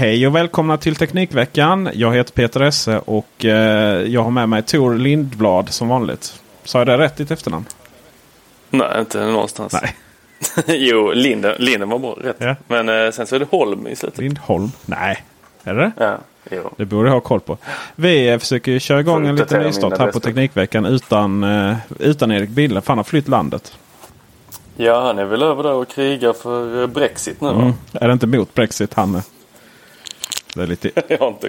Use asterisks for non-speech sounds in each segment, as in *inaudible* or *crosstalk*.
Hej och välkomna till Teknikveckan. Jag heter Peter Esse och eh, jag har med mig Tor Lindblad som vanligt. Sa jag det rätt ditt efternamn? Nej, inte någonstans. Nej. *laughs* jo, Linden, Linden var bra, rätt. Ja. Men eh, sen så är det Holm i slutet. Lindholm? Nej. Är det Ja, jo. Det borde jag ha koll på. Vi eh, försöker köra igång en liten nystart här på. Teknikveckan utan, utan Erik Bille. För han har flytt landet. Ja, han är väl över där och krigar för eh, Brexit nu va? Mm. Är det inte mot Brexit han är? Det är lite,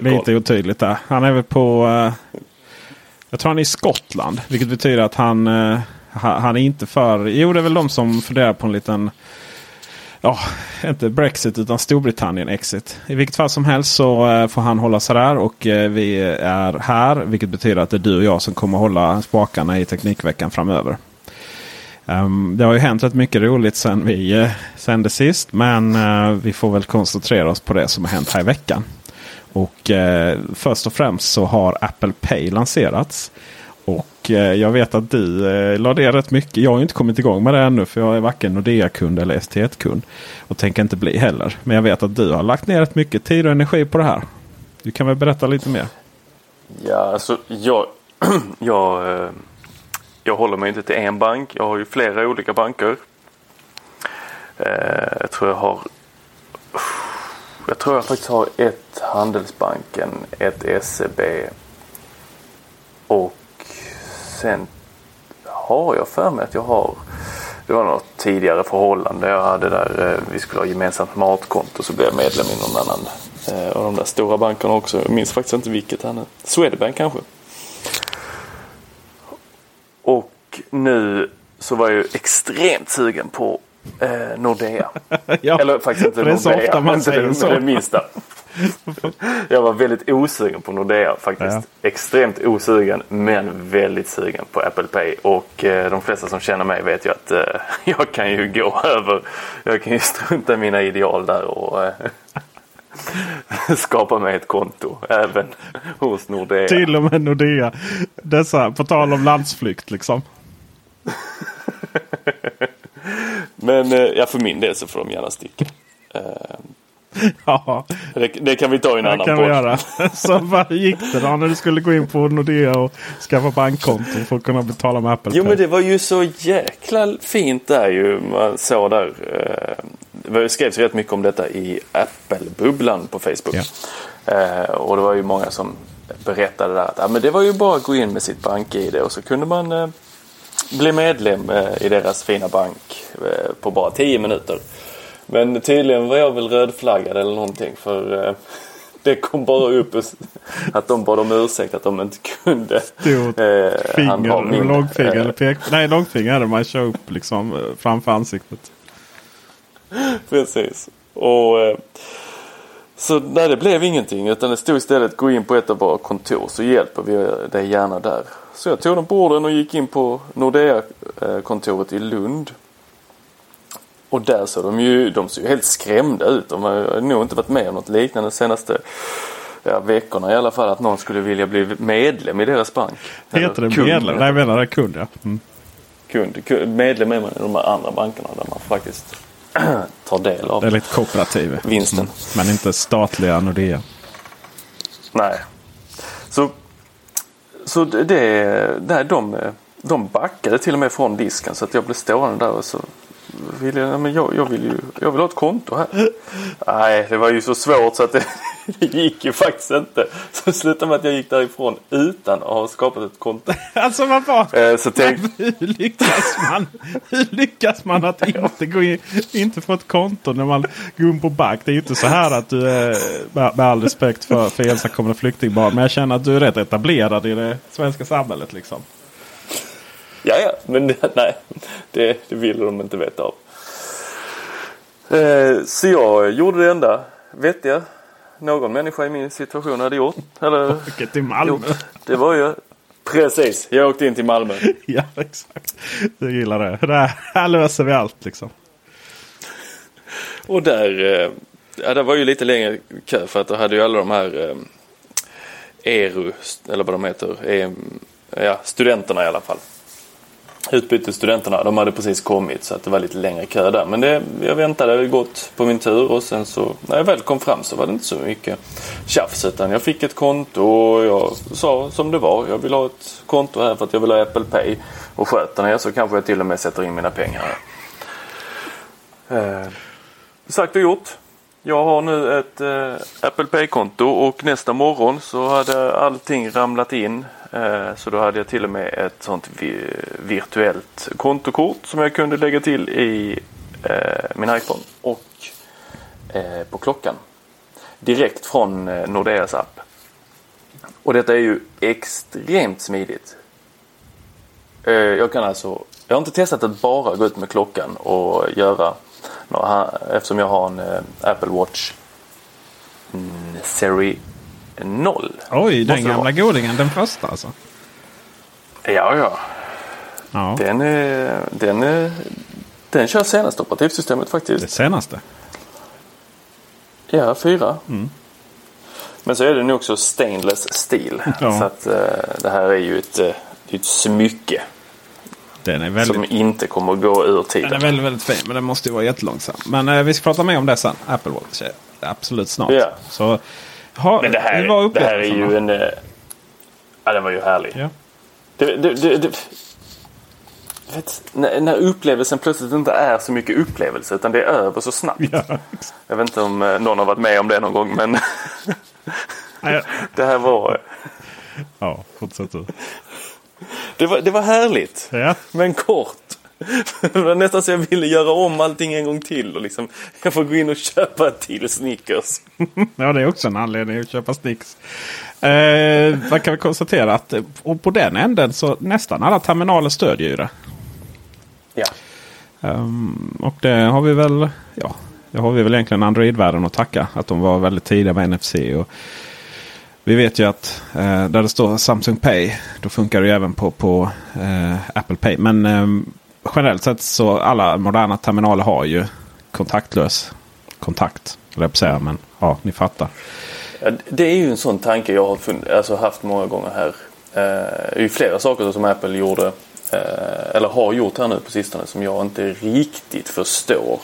*laughs* lite otydligt där. Han är väl på... eh, jag tror han är i Skottland. Vilket betyder att han, ha- han är inte för... Jo, det är väl de som funderar på en liten... Ja, inte Brexit utan Storbritannien exit. I vilket fall som helst så får han hålla sig där och vi är här. Vilket betyder att det är du och jag som kommer hålla spakarna i Teknikveckan framöver. Um, det har ju hänt rätt mycket roligt sen vi uh, sände sist. Men uh, vi får väl koncentrera oss på det som har hänt här i veckan. Och uh, först och främst så har Apple Pay lanserats. Och eh, jag vet att du eh, la det rätt mycket. Jag har ju inte kommit igång med det ännu för jag är varken Nordea-kund eller ST1-kund. Och tänker inte bli heller. Men jag vet att du har lagt ner rätt mycket tid och energi på det här. Du kan väl berätta lite mer? Ja, alltså jag, *clears throat* jag, eh, jag håller mig inte till en bank. Jag har ju flera olika banker. Eh, Jag tror jag har jag tror jag faktiskt har ett Handelsbanken, ett SEB och sen har jag för mig att jag har det var något tidigare förhållande jag hade där eh, vi skulle ha gemensamt matkonto så blev jag medlem i någon annan eh, av de där stora bankerna också. Jag minns faktiskt inte vilket han är. Swedbank kanske. Och nu så var jag ju extremt sugen på eh, Nordea. *laughs* Ja, Eller faktiskt inte för det är så Nordea. ofta man säger det, så. Det minsta. Jag var väldigt osugen på Nordea faktiskt. Ja. Extremt osugen men väldigt sugen på Apple Pay. Och eh, de flesta som känner mig vet ju att eh, *laughs* jag kan ju gå *laughs* över. Jag kan ju strunta i mina ideal där och eh, *laughs* skapa mig ett konto även hos Nordea. Till och med Nordea. Dessa, på tal om landsflykt liksom. *laughs* Men eh, ja, för min del så får de gärna sticka. *laughs* Ja, det, det kan vi ta i en det annan kan vi podd. göra. *laughs* Så vad gick det då när du skulle gå in på Nordea och skaffa bankkonto för att kunna betala med Apple Jo Pay? men det var ju så jäkla fint där ju. Man såg där. Eh, det skrevs rätt mycket om detta i Apple-bubblan på Facebook. Eh, och det var ju många som berättade där att ja, men det var ju bara att gå in med sitt bank-id och så kunde man eh, bli medlem i deras fina bank på bara 10 minuter. Men tydligen var jag väl rödflaggad eller någonting för eh, *laughs* det kom bara upp att de bad om ursäkt att de inte kunde Stort eh, Finger, långfinger eh, eller pek... Nej, långfinger det man kör upp liksom eh, framför ansiktet. *laughs* Precis. Och, eh, så nej, det blev ingenting utan det stod istället gå in på ett av våra kontor så hjälper vi dig gärna där. Så jag tog den på orden och gick in på Nordea-kontoret i Lund. Och där såg de ju, de såg ju helt skrämda ut. De har nog inte varit med om något liknande de senaste ja, veckorna i alla fall. Att någon skulle vilja bli medlem i deras bank. Heter det medlem? Nej, jag menar det kund ja. Mm. Kund, kund, medlem är man i de här andra bankerna där man faktiskt *clears throat* tar del av Det är lite kooperativ. vinsten. Mm. Men inte statliga Nordea. Nej. Så, så det, det, de, de backade till och med från disken så att jag blev stående där och så vill jag, men jag, jag, vill ju jag vill ha ett konto här. Nej, det var ju så svårt så att det, *laughs* det gick ju faktiskt inte. Så det slutade med att jag gick därifrån utan att ha skapat ett konto. *laughs* Alltså vad var Eh, så tänk, hur, lyckas man, hur lyckas man att *laughs* inte, gå in, inte få ett konto när man går in på bank? Det är ju inte så här att du är, med, med all respekt för, för ensamkommande flyktingbarn. Men jag känner att du är rätt etablerad i det svenska samhället. Liksom. Ja, ja, men det, *laughs* nej, det, det ville de inte veta av. Eh, så jag gjorde det enda vettiga någon människa i min situation hade gjort. Eller *laughs* Åker till Malmö. gjort. Det var ju precis. Jag åkte in till Malmö. *laughs* Ja, exakt. Jag gillar det. det här, här löser vi allt liksom. Och där, eh, ja, det var ju lite längre kö för att då hade ju alla de här eh, ERU, eller vad de heter, eh, ja, studenterna i alla fall. Utbytesstudenterna, de hade precis kommit så att det var lite längre kö där. Men det, jag väntade gott på min tur och sen så när jag väl kom fram så var det inte så mycket tjafs utan jag fick ett konto och jag sa som det var. Jag vill ha ett konto här för att jag vill ha Apple Pay. Och sköter ni så kanske jag till och med sätter in mina pengar här. Eh, sagt och gjort. Jag har nu ett eh, Apple Pay-konto och nästa morgon så hade allting ramlat in. Eh, så då hade jag till och med ett sånt virtuellt kontokort som jag kunde lägga till i eh, min iPhone och eh, på klockan. Direkt från Nordeas app. Och detta är ju extremt smidigt. Jag kan alltså, jag har inte testat att bara gå ut med klockan och göra eftersom jag har en Apple Watch mm, 0. Oj, den det gamla godingen. Den första alltså. Ja, ja. Ja, Den, är, den, är, den kör senaste operativsystemet faktiskt. det senaste. Ja, fyra. Men så är den också stainless steel. Ja. Så att eh, det här är ju ett, eh, ett smycke Den är väldigt, som inte kommer att gå ur den tiden. är väldigt, väldigt fin. Men den måste ju vara jättelångsam. Men eh, vi ska prata mer om det sen. Apple Watch. Absolut snart. Ja. Så, ha, Men det här, var det här är ju en... eh, Ja, den var ju härlig. Ja. Det, det, det, det, vet, när, när upplevelsen plötsligt inte är så mycket upplevelse utan det är över så snabbt. Ja. Jag vet inte om eh, någon har varit med om det någon gång men *laughs* *laughs* det här var, ja, fortsätt du. det var, det var härligt. Ja. Men kort. *laughs* Det var nästan så jag ville göra om allting en gång till och liksom jag får gå in och köpa till Snickers. *laughs* ja, det är också en anledning att köpa Snicks. Eh, man kan väl konstatera att och på den änden så nästan alla terminaler stödjer ju det. Ja. Ehm, och det har vi väl, ja, det har vi väl egentligen Android-världen att tacka. Att de var väldigt tidiga med NFC. Och vi vet ju att eh, där det står Samsung Pay, då funkar det ju även på, på eh, Apple Pay. Men ehm, generellt sett så alla moderna terminaler har ju kontaktlös kontakt. höll jag på att säga, men ja, ni fattar. Ja, det är ju en sån tanke jag har alltså haft många gånger här. Eh, det är ju flera saker som Apple gjorde eh, eller har gjort här nu på sistone som jag inte riktigt förstår.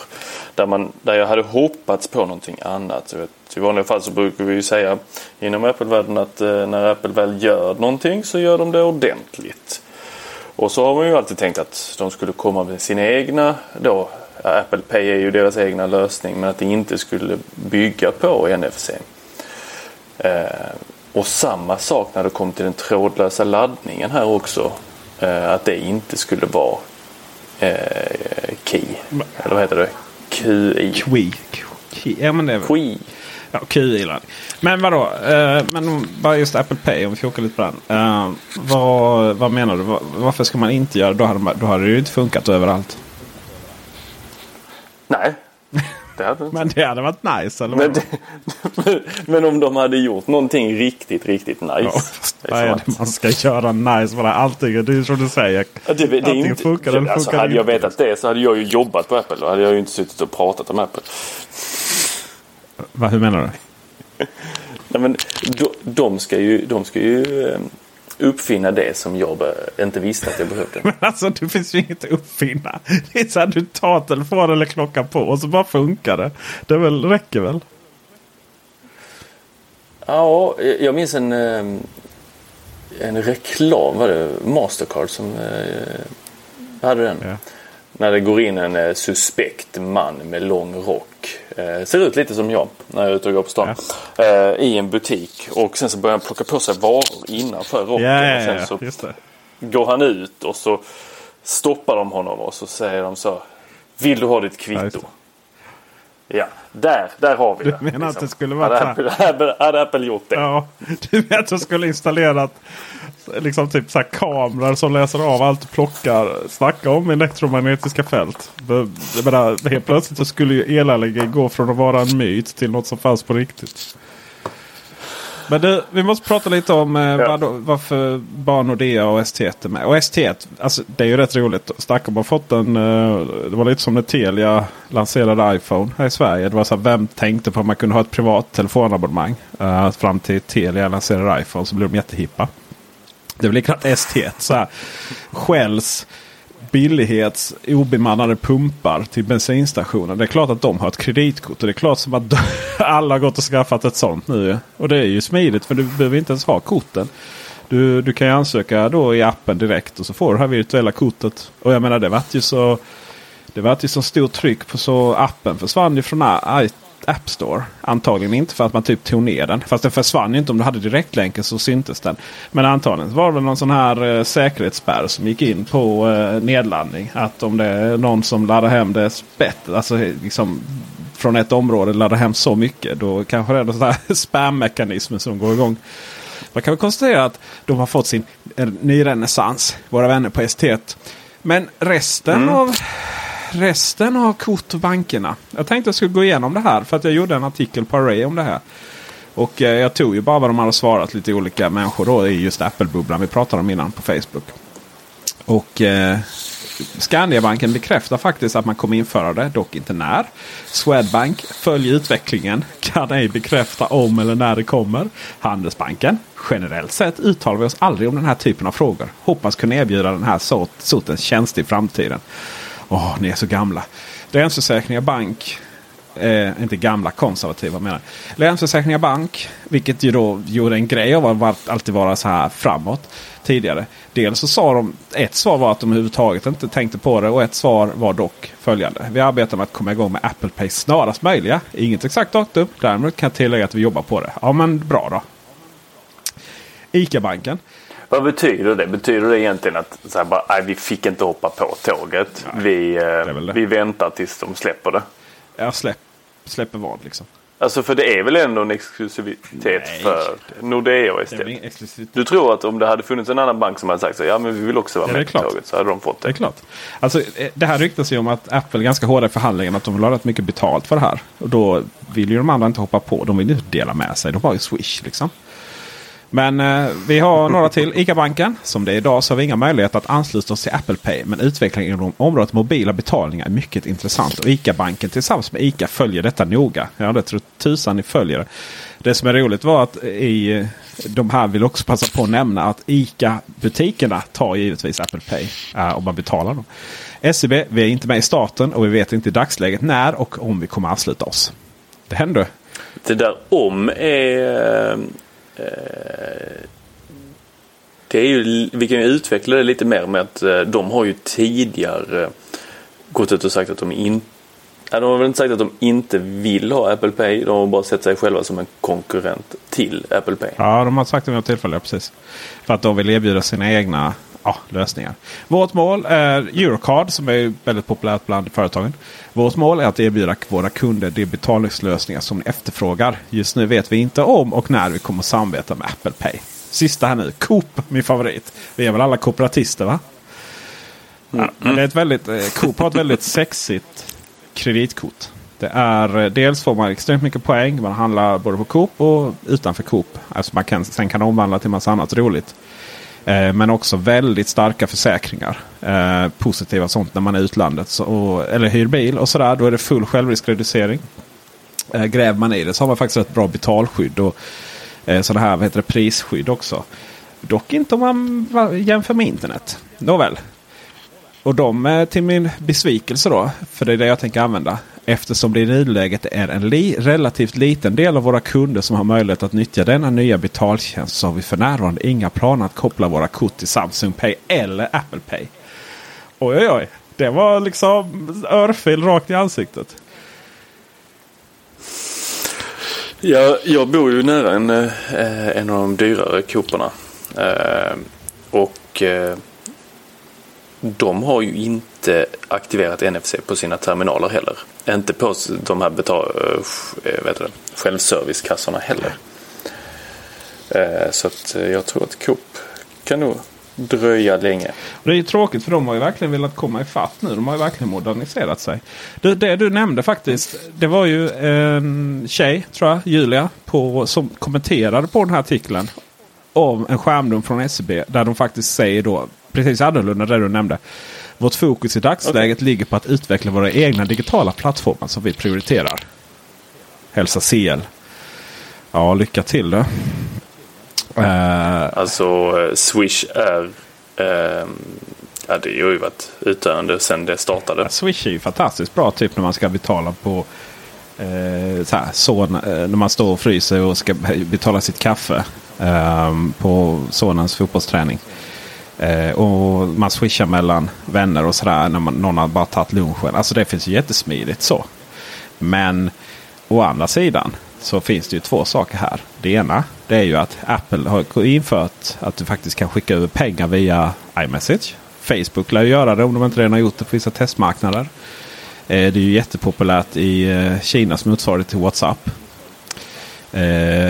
Där, man, där jag hade hoppats på någonting annat. Vet, I vanliga fall så brukar vi ju säga inom Apple-världen att eh, när Apple väl gör någonting så gör de det ordentligt. Och så har man ju alltid tänkt att de skulle komma med sina egna då. Apple Pay är ju deras egna lösning men att det inte skulle bygga på NFC. Eh, och samma sak när det kom till den trådlösa laddningen här också. Eh, att det inte skulle vara eh, Key. Eller vad heter det? QI. Qi. Ja, men det är väl. QI. Ja, -ladd. Men vadå? Eh, men bara just Apple Pay om vi fokar lite på den. Eh, vad, vad menar du? Var, varför ska man inte göra det? Då hade, man- då hade det ju inte funkat överallt. Nej, *laughs* det hade inte. Men det hade varit nice eller Men, vad? men, *laughs* men om de hade gjort någonting riktigt, riktigt nice. Ja, Det är vad är det man ska göra nice? Bara allting, det är som du säger. Ja, det, det är Antingen inte, funkar det eller alltså, funkar det Hade jag vetat det så hade jag ju jobbat på Apple. Då hade jag ju inte suttit och pratat om Apple. Va, hur menar du? *laughs* Nej, men de, de ska ju, de ska ju eh, uppfinna det som jag inte visste att jag behövde. *laughs* Men alltså det finns ju inget att uppfinna. Det är så här, du tar telefonen eller klockan på och så bara funkar det. Det väl, räcker väl? Ja, jag minns en, eh, en reklam, var det Mastercard som eh, hade den. Ja. När det går in en eh, suspekt man med lång rock. Eh, ser ut lite som jag när jag är ute och går på stan. Eh, I en butik och sen så börjar han plocka på sig varor innanför rocken. Ja, och ja, sen ja, så just det. går han ut och så stoppar de honom och så säger de så. Vill du ha ditt Ja, kvitto? Ja, där, där har vi Du det. liksom. menar att det skulle vara hade Apple, hade Apple gjort det? Ja, du vet att de skulle installerat liksom typ så kameror som läser av allt du plockar. Snacka om elektromagnetiska fält. Jag menar, helt plötsligt så skulle ju elallergi gå från att vara en myt till något som fanns på riktigt. Men du, vi måste prata lite om eh, Ja. varför bara Nordea och ST1 är med. Och ST1, alltså, det är ju rätt roligt. Stackarn har fått en... Eh, det var lite som när Telia lanserade iPhone här i Sverige. Det var så här, vem tänkte på att man kunde ha ett privat telefonabonnemang? Eh, fram till Telia lanserade iPhone så blev de jättehippa. Det väl likadant ST1. Så här, Shells billighets obemannade pumpar till bensinstationer. Det är klart att de har ett kreditkort. Och det är klart som att *laughs* alla har gått och skaffat ett sånt nu. Och det är ju smidigt för du behöver inte ens ha korten. Du, du kan ju ansöka då i appen direkt och så får du det här virtuella kortet. Och jag menar det vart ju så det var ju så stort tryck på så appen försvann ju från App Store. Antagligen inte för att man typ tog ner den. Fast den försvann ju inte om du hade direktlänken så syntes den. Men antagligen var det någon sån här eh, säkerhetsspärr som gick in på eh, nedladdning. Att om det är någon som laddar hem det spett, alltså liksom från ett område laddar hem så mycket. Då kanske det är sån här *laughs* spam-mekanismer som går igång. Man kan väl konstatera att de har fått sin eh, ny renässans. Våra vänner på ST1. Men resten av resten av kort och bankerna. Jag tänkte jag skulle gå igenom det här för att jag gjorde en artikel på Array om det här. Och eh, jag tog ju bara vad de hade svarat lite olika människor då i just Apple-bubblan vi pratade om innan på Facebook. Och eh, Skandiabanken bekräftar faktiskt att man kommer införa det, dock inte när. Swedbank följer utvecklingen, *laughs* kan ej bekräfta om eller när det kommer. Handelsbanken, generellt sett uttalar vi oss aldrig om den här typen av frågor. Hoppas kunna erbjuda den här sortens tjänst i framtiden. Åh, ni är så gamla. Länsförsäkringar Bank Eh, inte gamla konservativa menar jag. Länsförsäkringar Bank, vilket ju då gjorde en grej av att alltid vara så här framåt tidigare. Dels så sa de, ett svar var att de överhuvudtaget inte tänkte på det och ett svar var dock följande. Vi arbetar med att komma igång med Apple Pay snarast möjliga. Inget exakt datum. Däremot kan jag tillägga att vi jobbar på det. Ja men bra då. ICA-banken. Vad betyder det? Betyder det egentligen att så här bara, nej, vi fick inte hoppa på tåget. vi, är väl eh, vi väntar tills de släpper det. Jag släpp, släpper vad liksom. Alltså för det är väl ändå en exklusivitet Nej, för Nordea är exklusivitet. Du tror att om det hade funnits en annan bank som hade sagt så ja men vi vill också vara Ja, är med på tåget så hade de fått Det är det. klart. Alltså, eh, det här ryktas ju om att Apple är ganska hårda i förhandlingen. Att de vill ha rätt mycket betalt för det här. Och då vill ju de andra inte hoppa på. De vill inte dela med sig. De har ju Swish liksom. Men eh, vi har några till. ICA-banken. Som det är idag så har vi inga möjligheter att ansluta oss till Apple Pay. Men utvecklingen inom området mobila betalningar är mycket intressant. Och ICA-banken tillsammans med ICA följer detta noga. Ja, det tror tusan ni följer det. Det som är roligt var att i eh, de här vill också passa på att nämna att ICA-butikerna tar givetvis Apple Pay eh, om man betalar dem. SEB, vi är inte med i starten och vi vet inte i dagsläget när och om vi kommer ansluta oss. Det händer. Det där om är... Eh, Eh, det är ju, vi kan ju utveckla det lite mer med att eh, de har ju tidigare gått ut och sagt att de inte de har väl inte sagt att de inte vill ha Apple Pay. De har bara sett sig själva som en konkurrent till Apple Pay. Ja, de har sagt det vid något tillfälle. Precis. För att de vill erbjuda sina egna ja, lösningar. Vårt mål är Eurocard som är väldigt populärt bland företagen. Vårt mål är att erbjuda våra kunder de betalningslösningar som ni efterfrågar. Just nu vet vi inte om och när vi kommer samarbeta med Apple Pay. Sista här nu. Coop, min favorit. Vi är väl alla kooperatister va? Ja, men det är ett väldigt, eh, Coop har ett väldigt *laughs* sexigt kreditkort. Det är, eh, dels får man extremt mycket poäng. Man handlar både på Coop och utanför Coop. Alltså man kan, sen kan omvandla till massa annat roligt. Eh, men också väldigt starka försäkringar. Eh, positiva sånt när man är utlandet. Så, och, eller hyr bil och sådär. Då är det full självriskreducering. Eh, gräver man i det så har man faktiskt ett bra betalskydd. Och eh, sådana här vad heter det, prisskydd också. Dock inte om man jämför med internet. Nåväl. Och de eh, till min besvikelse då. För det är det jag tänker använda. Eftersom det i nuläget är en li relativt liten del av våra kunder som har möjlighet att nyttja denna nya betaltjänst så har vi för närvarande inga planer att koppla våra kort till Samsung Pay eller Apple Pay. Oj oj oj. Det var liksom örfil rakt i ansiktet. Jag, jag bor ju nära en, eh, en av de dyrare Cooperna. Eh, och eh, de har ju inte aktiverat NFC på sina terminaler heller. Inte på de här betal, äh, eh, eh, vet du, självservicekassorna heller. Äh, så att jag tror att Coop kan nog dröja länge. Det är ju tråkigt för de har ju verkligen velat komma ifatt nu. De har ju verkligen moderniserat sig. Det, det du nämnde faktiskt. Det var ju en tjej, tror jag, Julia, på, som kommenterade på den här artikeln. Om en skärmdump från SCB. Där de faktiskt säger då precis annorlunda det du nämnde. Vårt fokus i dagsläget okay. ligger på att utveckla våra egna digitala plattformar som vi prioriterar. Hälsa CL. Ja, lycka till då. Uh, alltså Swish är... Uh, ja, det har ju varit utdöende sedan det startade. Ja, Swish är ju fantastiskt bra typ när man ska betala på uh, så här, son, när man står och fryser och ska betala sitt kaffe på sonens fotbollsträning. Eh, och man swishar mellan vänner och sådär när man, någon har bara tagit lunchen. Alltså det finns ju jättesmidigt så. Men å andra sidan så finns det ju två saker här. Det ena det är ju att Apple har infört att du faktiskt kan skicka över pengar via iMessage. Facebook lär ju göra det om de inte redan har gjort det på vissa testmarknader. Eh, det är ju jättepopulärt i eh, Kinas motsvarighet till WhatsApp. Eh,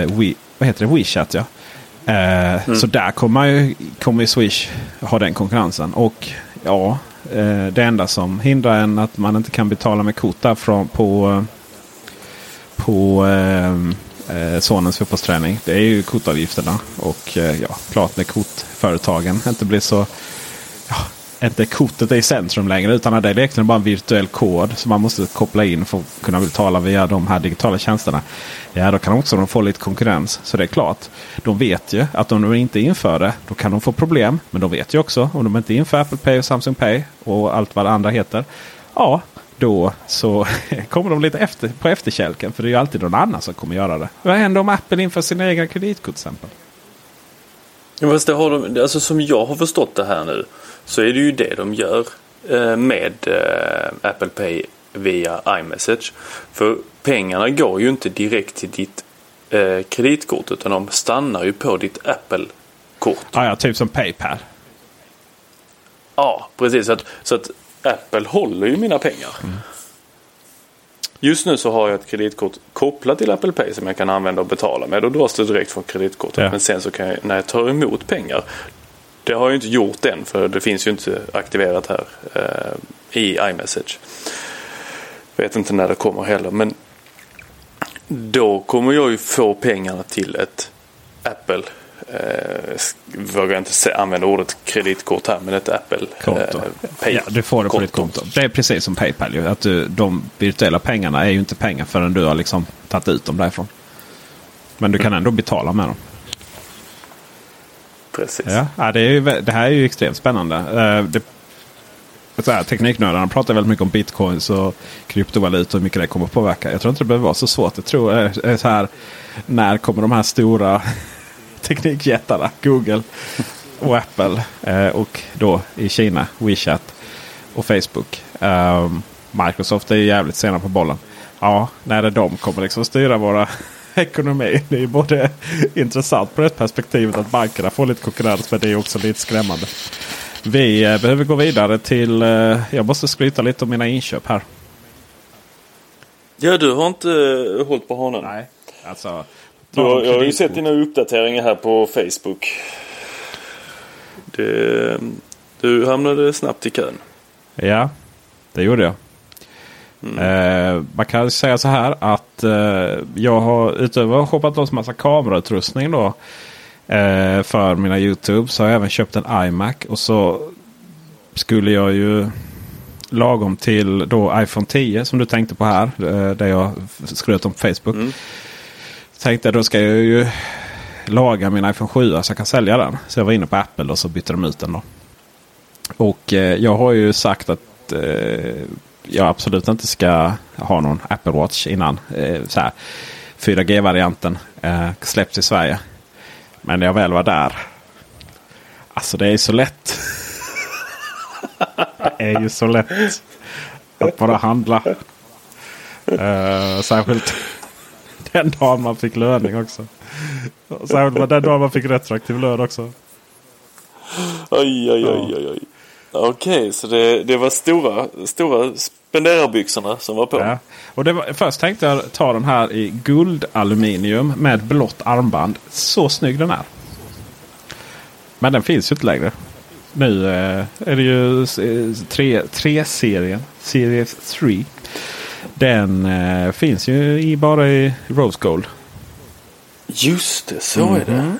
We, vad heter det? WeChat ja. Eh, mm. Så där kommer ju, kommer ju Swish ha den konkurrensen. Och ja, eh, det enda som hindrar en att man inte kan betala med kort där från, på, på eh, eh sonens fotbollsträning. Det är ju kortavgifterna. Och eh, ja, klart när kortföretagen inte blir så ja, inte kortet är i centrum längre utan det är egentligen bara en virtuell kod som man måste koppla in för att kunna betala via de här digitala tjänsterna. Ja, då kan också de få lite konkurrens. Så det är klart. De vet ju att om de inte inför det då kan de få problem. Men de vet ju också om de inte inför Apple Pay och Samsung Pay och allt vad det andra heter. Ja, då så *laughs* kommer de lite efter, på efterkälken. För det är ju alltid någon annan som kommer göra det. Vad händer om Apple inför sina egna kreditkort till exempel? Ja, det har de, alltså som jag har förstått det här nu så är det ju det de gör eh, med eh, Apple Pay via iMessage. För pengarna går ju inte direkt till ditt eh, kreditkort utan de stannar ju på ditt Apple-kort. Ah, ja, typ som Paypal. Ja, precis. Så att, så att Apple håller ju mina pengar. Mm. Just nu så har jag ett kreditkort kopplat till Apple Pay som jag kan använda och betala med. Då dras det direkt från kreditkortet. Ja. Men sen så kan jag, när jag tar emot pengar. Det har jag inte gjort än för det finns ju inte aktiverat här eh, i iMessage. Vet inte när det kommer heller. Men då kommer jag ju få pengarna till ett Apple eh, vågar inte använda ordet kreditkort här, men ett Apple konto. Eh, Pay ja, du får det på ditt konto. Det är precis som Paypal. Ju, att du, de virtuella pengarna är ju inte pengar förrän du har liksom tagit ut dem därifrån. Men du kan mm. ändå betala med dem. Precis. Ja, det, är ju, det här är ju extremt spännande. Uh, det, så här, tekniknördarna pratar väldigt mycket om bitcoins och kryptovalutor och hur mycket det kommer att påverka. Jag tror inte det behöver vara så svårt. Jag tror uh, så här, när kommer de här stora *laughs* teknikjättarna Google och Apple uh, och då i Kina WeChat och Facebook. Ehm, Microsoft är ju jävligt sena på bollen. Ja, när det de kommer liksom styra våra ekonomi. Det är både intressant på det perspektivet att bankerna får lite konkurrens. Men det är också lite skrämmande. Vi eh, behöver gå vidare till... Eh, jag måste skryta lite om mina inköp här. Ja, du har inte uh, hållit på honom. Nej, alltså. Du har, jag har ju sett dina uppdateringar här på Facebook. Det, du hamnade snabbt i kön. Ja, det gjorde jag. Eh, man kan säga så här att eh, jag har utöver att ha shoppat loss massa kamerautrustning då. Eh, för mina YouTube så har jag även köpt en iMac. Och så skulle jag ju lagom till då iPhone 10 som du tänkte på här. Eh, där jag skröt om på Facebook. Mm. Tänkte då ska jag ju laga min iPhone 7 så jag kan sälja den. Så jag var inne på Apple och så bytte de ut den då. Och eh, jag har ju sagt att eh, jag absolut inte ska ha någon Apple Watch innan eh, så här, 4G-varianten eh, släpps i Sverige. Men när jag väl var där. Alltså det är så lätt. *laughs* det är ju så lätt att bara handla. Eh, särskilt *laughs* den dagen man fick löning också. Särskilt den dagen man fick retroaktiv lön också. Oj, oj, oj, oj, oj. Okej, så det, det var stora, stora spenderarbyxorna som var på. Ja. Och det var, först tänkte jag ta den här i guldaluminium med blått armband. Så snygg den är. Men den finns ju inte längre. Nu eh, är det ju 3-serien. Series 3. Den eh, finns ju i, bara i Rose Gold. Just det, så är det.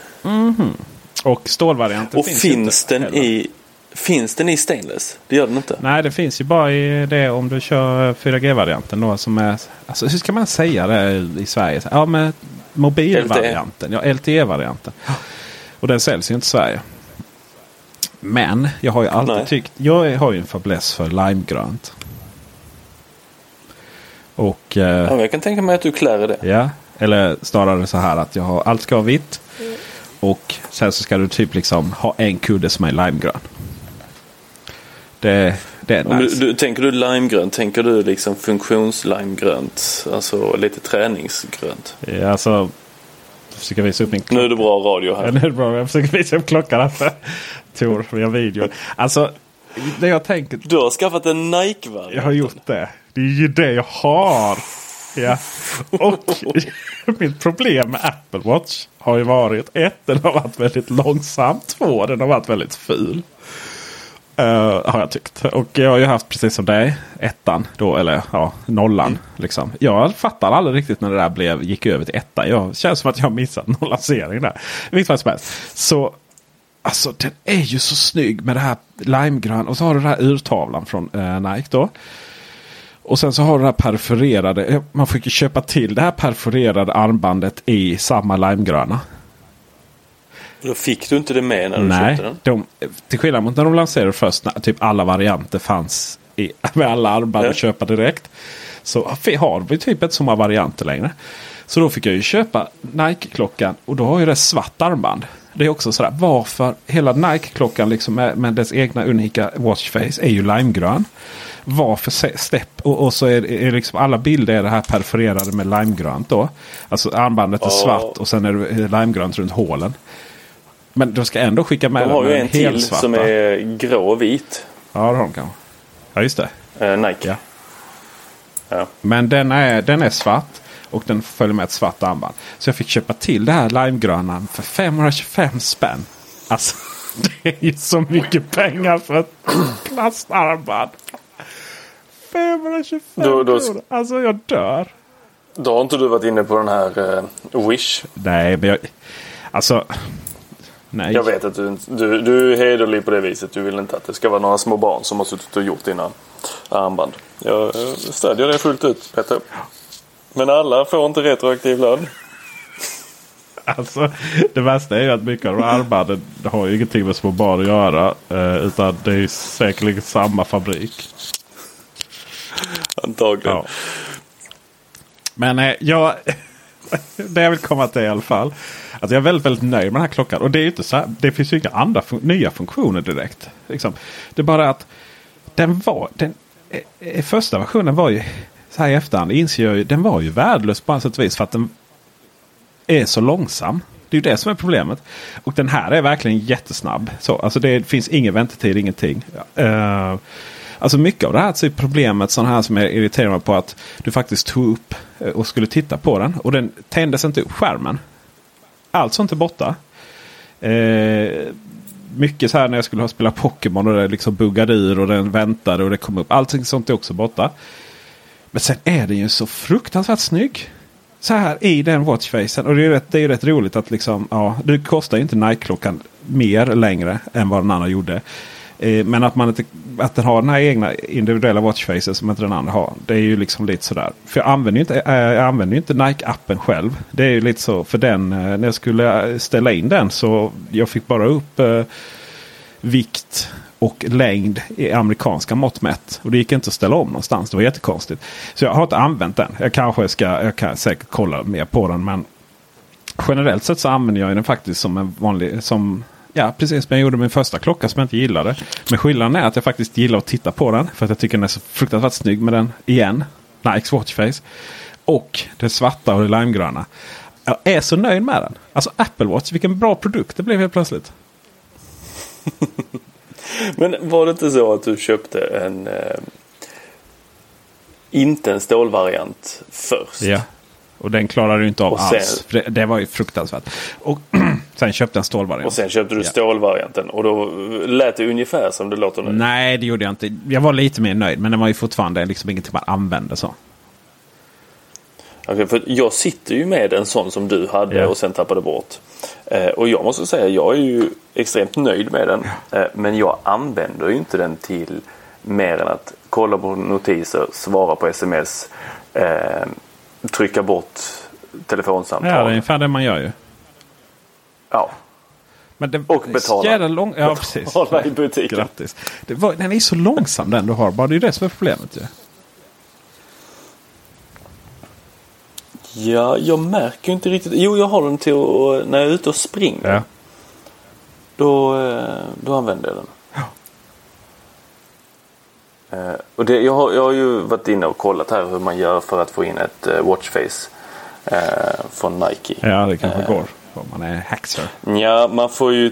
Och stålvarianten Och finns, finns, den heller. i Finns den i stainless? Det gör den inte. Nej, det finns ju bara i det om du kör 4G-varianten. då som är, alltså, hur ska man säga det i Sverige? Ja, med mobilvarianten. Ja, LTE-varianten. Och den säljs ju inte i Sverige. Men jag har ju alltid Nej. tyckt. Jag har ju en fäbless för limegrönt. Och eh, Ja, jag kan tänka mig att du klär i det. Ja, eller snarare så här att jag har, allt ska vara vitt. Och sen så ska du typ liksom ha en kudde som är limegrön. Det, det är Om du, nice. du, tänker du limegrönt, tänker du liksom funktionslimegrönt? Alltså lite träningsgrönt. Ja, alltså, jag försöker visa upp min Nu är det bra radio Ja, här. nu är det bra. Jag försöker visa upp klockan. Alltså. Tor, via video. Alltså, det jag tänker. Du har skaffat en Nike-variant. Jag har gjort det. Det är ju det jag har. Ja. Och mitt problem med Apple Watch har ju varit ett, den har varit väldigt långsam. Två, den har varit väldigt ful. Eh, har jag tyckt. Och jag har ju haft precis som dig, ettan då, eller ja, nollan. Liksom. Jag fattar aldrig riktigt när det där blev, gick över till ettan. Jag känns som att jag missat någon lansering där. Vilket fall som helst. Så Alltså den är ju så snygg med det här limegrön. Och så har du den här urtavlan från eh, Nike då. Och sen så har du det här perforerade. eh, Man fick ju köpa till det här perforerade armbandet i samma limegröna. Då fick du inte det med när du Nej, köpte den? de, till skillnad mot när de lanserade först när typ alla varianter fanns i, *laughs* med alla armband Ja. att köpa direkt. Så har vi typ inte så många varianter längre. Så då fick jag ju köpa Nike-klockan och då har ju det svart armband. Det är också sådär varför hela Nike-klockan liksom med, med dess egna unika watchface är ju limegrön. Varför stepp och, och så är, är liksom alla bilder är det här perforerade med limegrönt då. Alltså armbandet är Ja. svart och sen är det limegrönt runt hålen. Men de ska ändå skicka med De har ju med en till helsvarta. som är grå och vit. Ja, det har de kanske. Ja, just det. Eh, Nike. Ja. Ja. Men den är, den är svart. Och den följer med ett svart armband. Så jag fick köpa till det här limegröna för 525 spänn. Alltså, *laughs* det är ju så mycket pengar för ett plastarmband. 525 Då- då- kronor. Alltså jag dör. Då har inte du varit inne på den här eh, Wish. Nej, men jag... Alltså... Nej. Jag vet att du, du, du är hederlig på det viset. Du vill inte att det ska vara några små barn som har suttit och gjort dina armband. Jag stödjer det fullt ut Peter. Men alla får inte retroaktiv lön. Alltså, det värsta är ju att mycket av de armbanden har ju ingenting med små barn att göra. Eh, utan det är ju säkerligen samma fabrik. Antagligen. Ja. Men eh, jag, *laughs* det jag vill komma till i alla fall. Alltså jag är väldigt, väldigt nöjd med den här klockan. Och det är ju inte så här, det finns ju inga andra fun- nya funktioner direkt. Liksom. Det är bara att den var, den, eh, eh, första versionen var ju så här i efterhand inser jag ju, den var ju värdelös på sätt och vis. För att den är så långsam. Det är ju det som är problemet. Och den här är verkligen jättesnabb. Så, alltså det finns ingen väntetid, ingenting. Uh, alltså mycket av det här så är problemet sådana här som är irriterande på att du faktiskt tog upp eh, och skulle titta på den. Och den tändes inte upp skärmen. Allt sånt är borta. Eh, mycket så här när jag skulle ha spelat Pokémon och det liksom buggade ur och den väntade och det kom upp. Allting sånt är också borta. Men sen är den ju så fruktansvärt snygg. Så här i den watchfacen. Och det är ju rätt, det är rätt roligt att liksom, ja, det kostar ju inte Nike-klockan mer längre än vad den andra gjorde. Eh, men att, man inte, att den har den här egna individuella watchfaces som inte den andra har. Det är ju liksom lite sådär. För jag använder ju inte, eh, jag använder inte Nike-appen själv. Det är ju lite så för den. Eh, när jag skulle ställa in den så jag fick bara upp eh, vikt och längd i amerikanska mått mätt. Och det gick inte att ställa om någonstans. Det var jättekonstigt. Så jag har inte använt den. Jag kanske ska, jag kan säkert kolla mer på den. Men generellt sett så använder jag den faktiskt som en vanlig, som Ja, precis som jag gjorde min första klocka som jag inte gillade. Men skillnaden är att jag faktiskt gillar att titta på den. För att jag tycker den är så fruktansvärt snygg med den igen. Nikes Watchface. Och det svarta och det limegröna. Jag är så nöjd med den. Alltså Apple Watch, vilken bra produkt det blev helt plötsligt. *laughs* Men var det inte så att du köpte en eh, inte en stålvariant först? Ja. Och den klarade du inte av sen, alls. Det, det, var ju fruktansvärt. Och *clears throat* sen köpte jag en stålvariant. Och sen köpte du stålvarianten. Och då lät det ungefär som det låter nu. Nej, det gjorde jag inte. Jag var lite mer nöjd. Men den var ju fortfarande liksom ingenting man använde så. Okay, för jag sitter ju med en sån som du hade ja. och sen tappade bort. Eh, och jag måste säga, jag är ju extremt nöjd med den. Eh, men jag använder ju inte den till mer än att kolla på notiser, svara på sms, eh, trycka bort telefonsamtal. Ja, det är ungefär det man gör ju. Ja. Men det, och betala. Lång, ja, precis. Betala i butiken. Grattis. Var, den är så långsam den du har. Bara det är det som är problemet ju. Ja, jag märker inte riktigt. Jo, jag har den till att, när jag är ute och springer. Ja. Då, eh, då använder jag den. Eh, och det, jag, har, jag har ju varit inne och kollat här hur man gör för att få in ett uh, watchface uh, från Nike. Ja, det kanske går. Om man är hackser. Ja, man får ju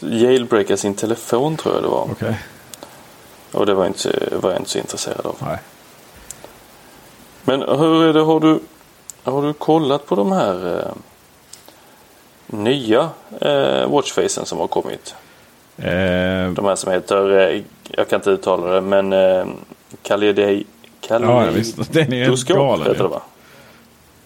jailbreaka sin telefon tror jag det var. Okay. Och det var, inte, var jag inte så intresserad av. Nej. Men hur är det, har du, har du kollat på de här eh, nya eh, watchfacen som har kommit? Eh. De här som heter, eh, jag kan inte uttala det, men eh, Kaledei, ja, visst. Den är galen. Heter det, va?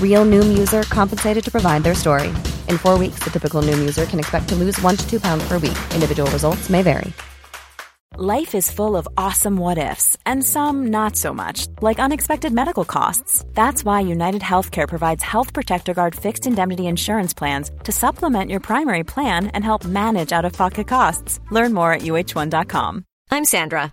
Real Noom user compensated to provide their story. In four weeks, the typical Noom user can expect to lose one to two pounds per week. Individual results may vary. Life is full of awesome what ifs, and some not so much, like unexpected medical costs. That's why United Healthcare provides Health Protector Guard fixed indemnity insurance plans to supplement your primary plan and help manage out of pocket costs. Learn more at uh1.com. I'm Sandra,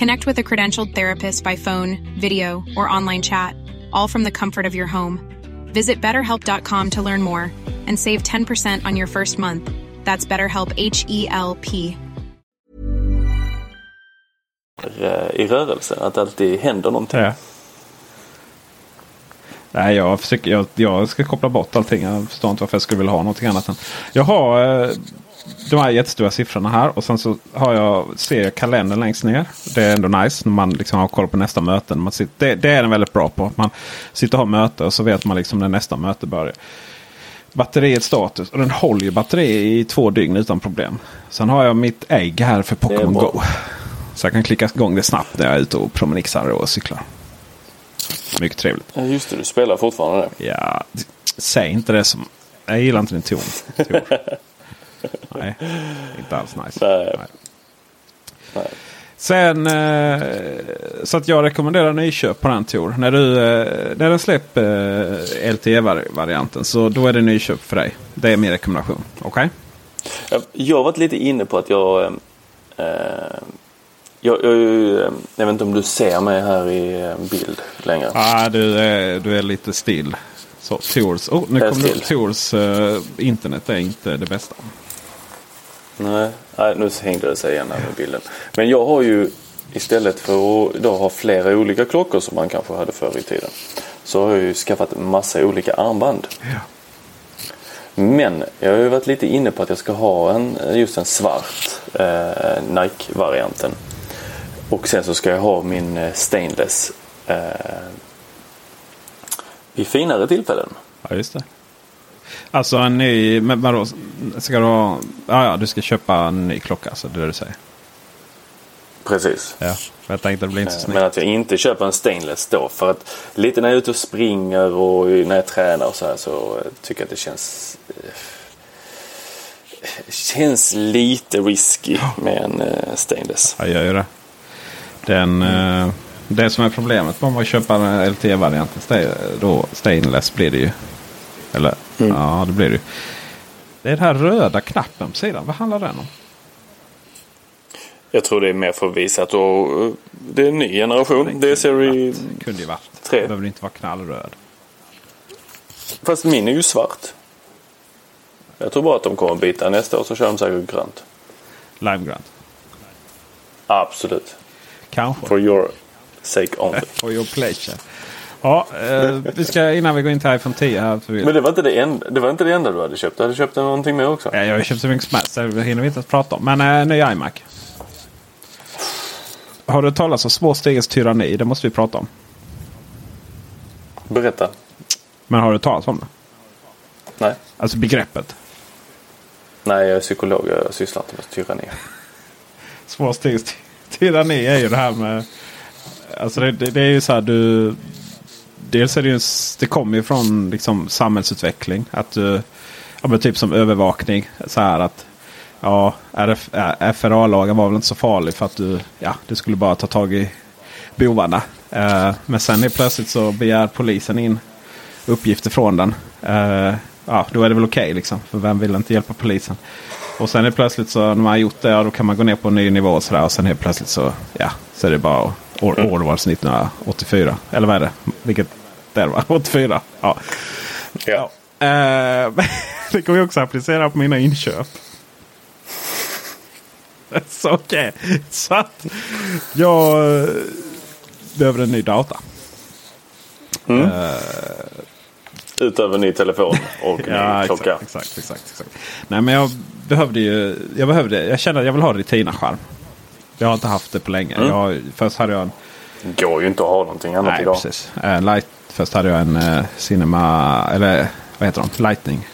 Connect with a credentialed therapist by phone, video, or online chat, all from the comfort of your home. Visit betterhelp.com to learn more and save 10% on your first month. That's BetterHelp H E L P. eh, i rörelse. Att alltid händer någonting. Ja. Nej, jag, försöker, jag, jag ska koppla bort allting. Jag förstår inte varför jag skulle vilja ha någonting annat. Än. Jag har eh, de här jättestora siffrorna här och sen så har jag, ser jag kalendern längst ner. Det är ändå nice när man liksom har koll på nästa möten. Man sitter, det, det är den väldigt bra på. Man sitter och har möte och så vet man liksom när nästa möte börjar. Batteriets status och den håller ju batteri i två dygn utan problem. Sen har jag mitt ägg här för Pokémon Go. Så jag kan klicka igång det snabbt när jag är ute och promenixar och cyklar. Mycket trevligt. Ja, just det, du spelar fortfarande det. Ja, säg inte det som... Jag gillar inte din ton. *laughs* Nej, inte alls nice. Nej. Nej. Nej. Sen eh, så att jag rekommenderar nyköp på den Tor. När, du, eh, när den släpper eh, LTE-varianten så då är det nyköp för dig. Det är min rekommendation. Okej? Jag- Jag har varit lite inne på att jag... Jag, jag, jag, jag vet inte om du ser mig här i bild längre. Ja, du, är, du är lite still. Så Tors, oh, nu kommer. Tors eh, internet är inte det bästa. Nej, nej, nu hängde det sig igen här med bilden. Men jag har ju istället för att då ha flera olika klockor som man kanske hade förr i tiden. Så har jag ju skaffat massa olika armband. Ja. Men jag har ju varit lite inne på att jag ska ha en, just en svart eh, Nike-varianten. Och sen så ska jag ha min eh, stainless eh, vid finare tillfällen. Ja, just det. Alltså en ny... Men vadå? Ska du ha... Ja, ja, du ska köpa en ny klocka. Så det är det du säger. Precis. Ja. För jag tänkte att det blir inte så Eh, snyggt. Men att jag inte köper en stainless då. För att lite när jag är ute och springer och när jag tränar och så här så tycker jag att det känns eh, känns lite risky med en eh, stainless. Jag gör ju det. Den, det som är problemet om man köper en LTE-varianten. sta- Då stainless blir det ju. Eller ja, det blir det ju. Det är den här röda knappen på sidan. Vad handlar den om? Jag tror det är mer för att visa att då, det är en ny generation. Det är serie... Det kunde ju varit. Tre. Det behöver inte vara knallröd. Fast min är ju svart. Jag tror bara att de kommer att byta nästa år så kör de säkert grönt. Limegrant. Absolut. Kanske. For your sake only. *laughs* For your pleasure. Ja, eh, vi ska innan vi går in till iPhone 10 här. För Men det var, inte det, enda, det var inte det enda du hade köpt. Du hade köpt någonting mer också. Ja, jag har köpt så mycket som helst. så Det hinner vi inte ens prata om. Men äh, ny iMac. Har du talat om små stegens tyranni? Det måste vi prata om. Berätta. Men har du talat om det? Nej. Alltså begreppet. Nej, jag är psykolog. Jag sysslar inte med tyranni. *laughs* Små stegens ty- tyranni är ju det här med... Alltså det, det, det är ju så här du... Dels är det ju... Det kommer ju från liksom samhällsutveckling. Att du... Ja men typ som övervakning. Så här att... Ja, RF, äh, FRA-lagen var väl inte så farlig för att du... Ja, du skulle bara ta tag i bovarna. Eh, men sen är plötsligt så begär polisen in uppgifter från den. Eh, ja, då är det väl okej liksom. För vem vill inte hjälpa polisen? Och sen är plötsligt så när man har gjort det, ja, då kan man gå ner på en ny nivå och sådär. Och sen helt plötsligt så, ja, så är det bara år, Orwells 1984. Eller vad är det? Vilket det var? 84? Ja. Ja. Eh, *laughs* det kommer jag också applicera på mina inköp. så okej. Så att jag eh, behöver en ny data. Utöver ny telefon och *laughs* ny Ja, klocka. exakt, exakt, exakt, exakt. Nej, men jag behövde ju. Jag behövde. Jag kände att jag vill ha Retina-skärm. Jag har inte haft det på länge. Mm. Jag, först hade jag en. Går ju inte att ha någonting annat Nej, idag. precis. Eh, light, först hade jag en eh, Cinema. Eller vad heter de? Lightning.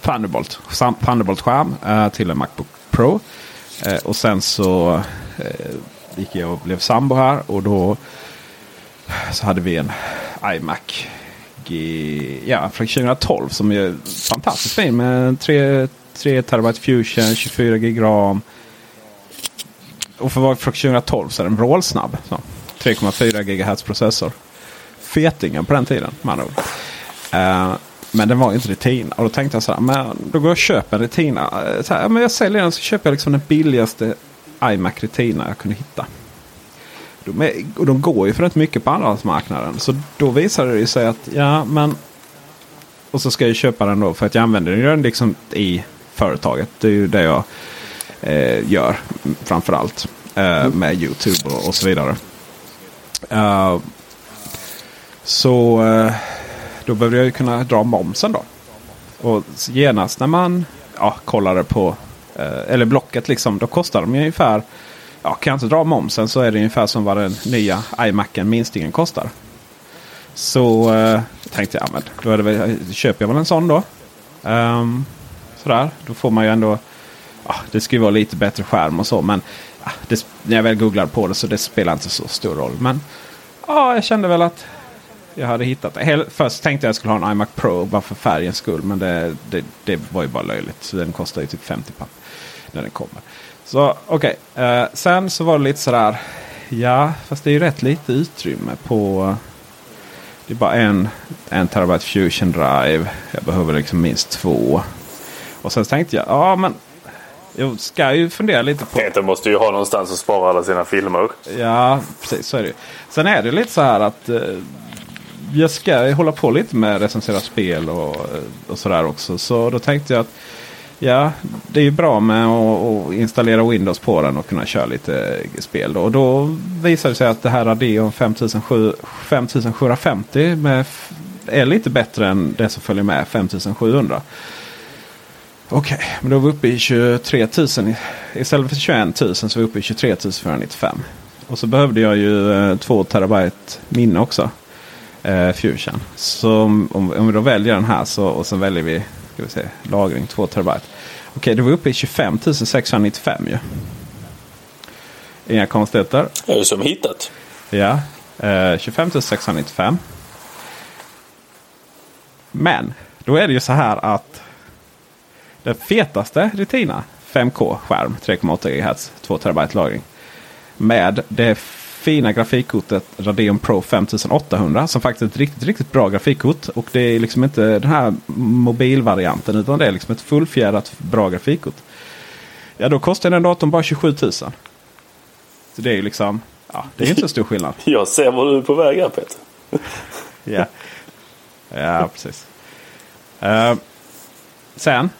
Thunderbolt. Thunderbolt-skärm eh, till en Macbook Pro. Eh, och sen så eh, gick jag och blev sambo här. Och då så hade vi en iMac G, ja, från 2012 som är fantastiskt fin med 3, 3 terabyte fusion, 24 gig ram. Och för att vara från 2012 så är den vrålsnabb. 3,4 GHz processor. Fetingen på den tiden Man uh, eh, men den var ju inte Retina. Och då tänkte jag så här, men då går jag och köper en Retina. Eh, så här, men jag säljer den så köper jag liksom den billigaste iMac Retina jag kunde hitta. De, är, och de går ju för rätt mycket på andrahandsmarknaden. Så då visade det sig att ja men. Och så ska jag köpa den då för att jag använder den liksom i företaget. Det är ju det jag eh, gör framförallt. Eh, med YouTube och, och så vidare. Uh, så eh, då behövde jag ju kunna dra momsen då. Och genast när man ja, kollade på eh, eller Blocket liksom. Då kostar de ju ungefär. Ja, kan jag inte dra momsen så är det ungefär som vad den nya iMacen minstingen kostar. Så eh, tänkte jag, men då är det väl, eh, köper jag väl en sån då. Um, sådär, då får man ju ändå. Ja, det ska ju vara lite bättre skärm och så. Men ja, det, när jag väl googlar på det så det spelar inte så stor roll. Men ja, jag kände väl att jag hade hittat det. Först tänkte jag att jag skulle ha en iMac Pro bara för färgens skull. Men det, det, det var ju bara löjligt. Så den kostar ju typ 50 papp när den kommer. Så okej, okay. eh, sen så var det lite sådär. Ja, fast det är ju rätt lite utrymme på. Det är bara en, en terabyte fusion drive. Jag behöver liksom minst två. Och sen tänkte jag, ja men jag ska ju fundera lite på... Peter måste ju ha någonstans att spara alla sina filmer. Ja, precis så är det Sen är det lite så här att eh, jag ska hålla på lite med recensera spel och, och sådär också. Så då tänkte jag att ja, det är ju bra med att installera Windows på den och kunna köra lite spel. Då. Och då visade det sig att det här Radeon 5750 med, är lite bättre än det som följer med 5700. Okej, okay, men då är vi uppe i 23 000. Istället för 21 000 så är vi uppe i 23 495. Och så behövde jag ju eh, 2 terabyte minne också eh, Fusion. Så om, om, vi då väljer den här så, och sen väljer vi, ska vi se, lagring 2 terabyte. Okej, okay, då är vi uppe i 25 695 ju. Inga konstigheter. Är det som hittat? Ja, eh, 25 695. Men då är det ju så här att den fetaste Retina 5K-skärm 3,8 GHz 2 terabyte lagring. Med det fina grafikkortet Radeon Pro 5800 som faktiskt är ett riktigt, riktigt bra grafikkort. Och det är liksom inte den här mobilvarianten utan det är liksom ett fullfjädrat bra grafikkort. Ja, då kostar den datorn bara 27 000. Så det är ju liksom, ja, det är inte så stor skillnad. *laughs* Jag ser var du är på väg här Peter. *laughs* ja. ja, precis. Uh, sen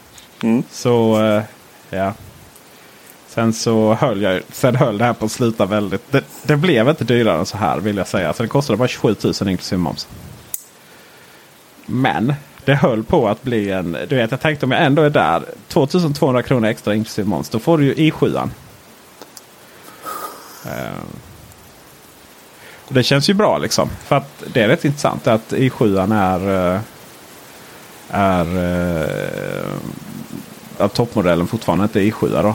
mm. så, uh, ja. Sen så höll jag sen höll det här på att sluta väldigt. Det, det, blev inte dyrare än så här vill jag säga. Så det kostade bara 27 000 inklusive moms. Men det höll på att bli en. Du vet jag tänkte om jag ändå är där. 2200 kronor extra inklusive moms. Då får du ju i7. Uh, eh, det känns ju bra liksom. För att det är rätt intressant att i7 är. Uh, är uh, att toppmodellen fortfarande inte är i7 då.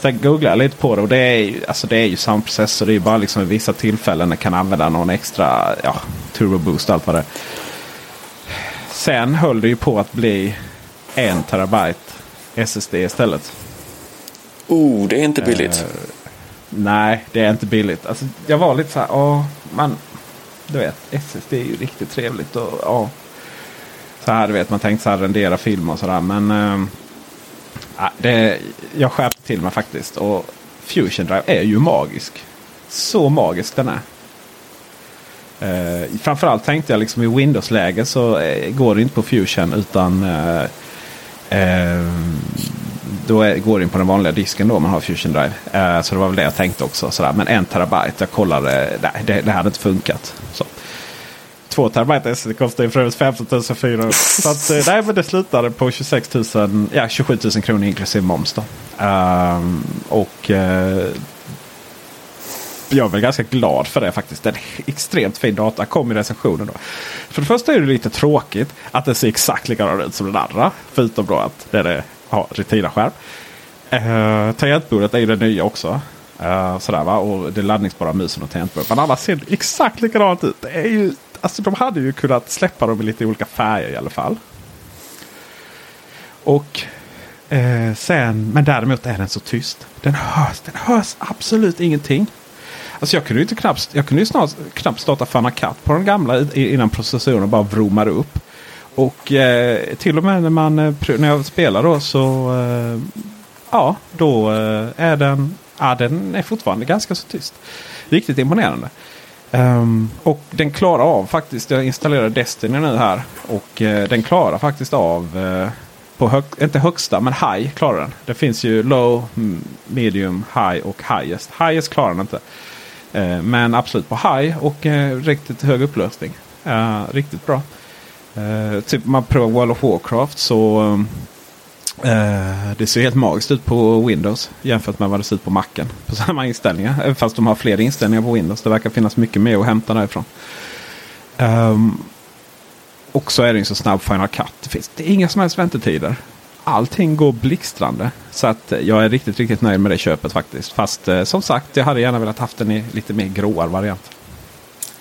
Sen googlade jag lite på det och det är ju, alltså det är ju samma processor. Det är bara liksom vid vissa tillfällen kan använda någon extra ja, turbo boost allt vad det Sen höll det ju på att bli en terabyte SSD istället. Oh, det är inte billigt. Uh, nej, det är inte billigt. Alltså, jag var lite så här, åh, man, du vet, SSD är ju riktigt trevligt. Och, åh. Så här, du vet, man tänkte så här rendera film och sådär. Men uh, det, jag skärpte till mig faktiskt. Och Fusion Drive är ju magisk. Så magisk den är. Eh, framförallt tänkte jag liksom i Windows-läge så eh, går det inte på Fusion utan eh, eh då är, går det in på den vanliga disken då om man har Fusion Drive. Eh, så det var väl det jag tänkte också. Sådär. Men en terabyte, jag kollade, nej det, det hade inte funkat. Så. 2 terabyte SSD kostar ju för övrigt 15 400. *laughs* Så att, eh, nej, men det slutade på 26 000, ja 27 000 kronor inklusive moms. Då. Um, och uh, jag är väl ganska glad för det faktiskt. En extremt fin data. Kom i recensionen då. För det första är det lite tråkigt att det ser exakt likadant ut som den andra. Förutom då att det är har Retina-skärm. Uh, tangentbordet är ju det nya också. Uh, sådär va. Och det laddningsbara musen och tangentbordet. Men alla ser exakt likadant ut. Det är ju alltså de hade ju kunnat släppa dem i lite olika färger i alla fall. Och eh, sen, men däremot är den så tyst. Den hörs, den hörs absolut ingenting. Alltså jag kunde ju inte knappt, jag kunde ju snart, knappt starta Fana Cut på den gamla innan processorn bara vromade upp. Och eh, till och med när, man, eh, när jag spelar då så eh, ja, då eh, är den, ja, den är fortfarande ganska så tyst. Riktigt imponerande. Um, och den klarar av faktiskt, jag installerar Destiny nu här. Och uh, den klarar faktiskt av uh, på hög, inte högsta men high klarar den. Det finns ju low, medium, high och highest. Highest klarar den inte. Uh, men absolut på high och eh, riktigt hög upplösning. Riktigt bra. Eh, typ man provar World of Warcraft så um, Eh, det ser helt magiskt ut på Windows jämfört med vad det ser ut på Macen. På samma inställningar. Fast de har fler inställningar på Windows. Det verkar finnas mycket mer att hämta därifrån. Um, och så är det ju så snabb Final Cut. Det finns det är inga som helst väntetider. Allting går blixtrande. Så att jag är riktigt, riktigt nöjd med det köpet faktiskt. Fast eh, som sagt, jag hade gärna velat haft den i lite mer gråare variant.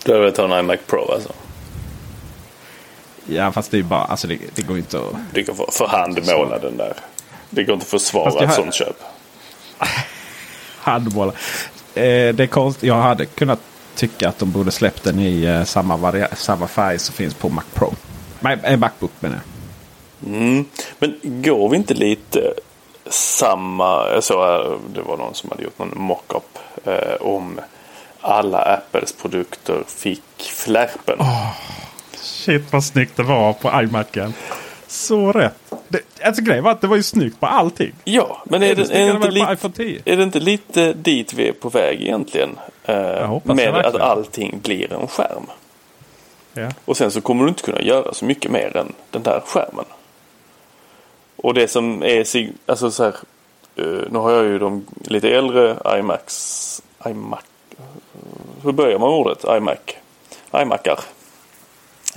Du hade velat ha en iMac Pro alltså? Ja, fast det är bara, alltså det, det går inte att... Du kan få för handmåla den där. Det går inte att försvara ett sånt köp. *laughs* handboll. Eh, det är konst, jag hade kunnat tycka att de borde släppt den i eh, samma, varia- samma färg som finns på Mac Pro. Nej, eh, Macbook menar jag. Mm. Men går vi inte lite samma... Jag såg det var någon som hade gjort någon mockup eh, om alla Apples produkter fick flärpen. Shit vad snyggt det var på iMacen. Så rätt. Det, alltså grejen var att det var ju snyggt på allting. Ja, men är Är det det, är det, lite, iPhone 10? är det inte lite dit vi är på väg egentligen? Eh, med att allting blir en skärm. Ja. Och sen så kommer du inte kunna göra så mycket mer än den där skärmen. Och det som är alltså så här, eh, nu har jag ju de lite äldre iMacs, iMac, hur börjar man ordet? iMac? iMacar?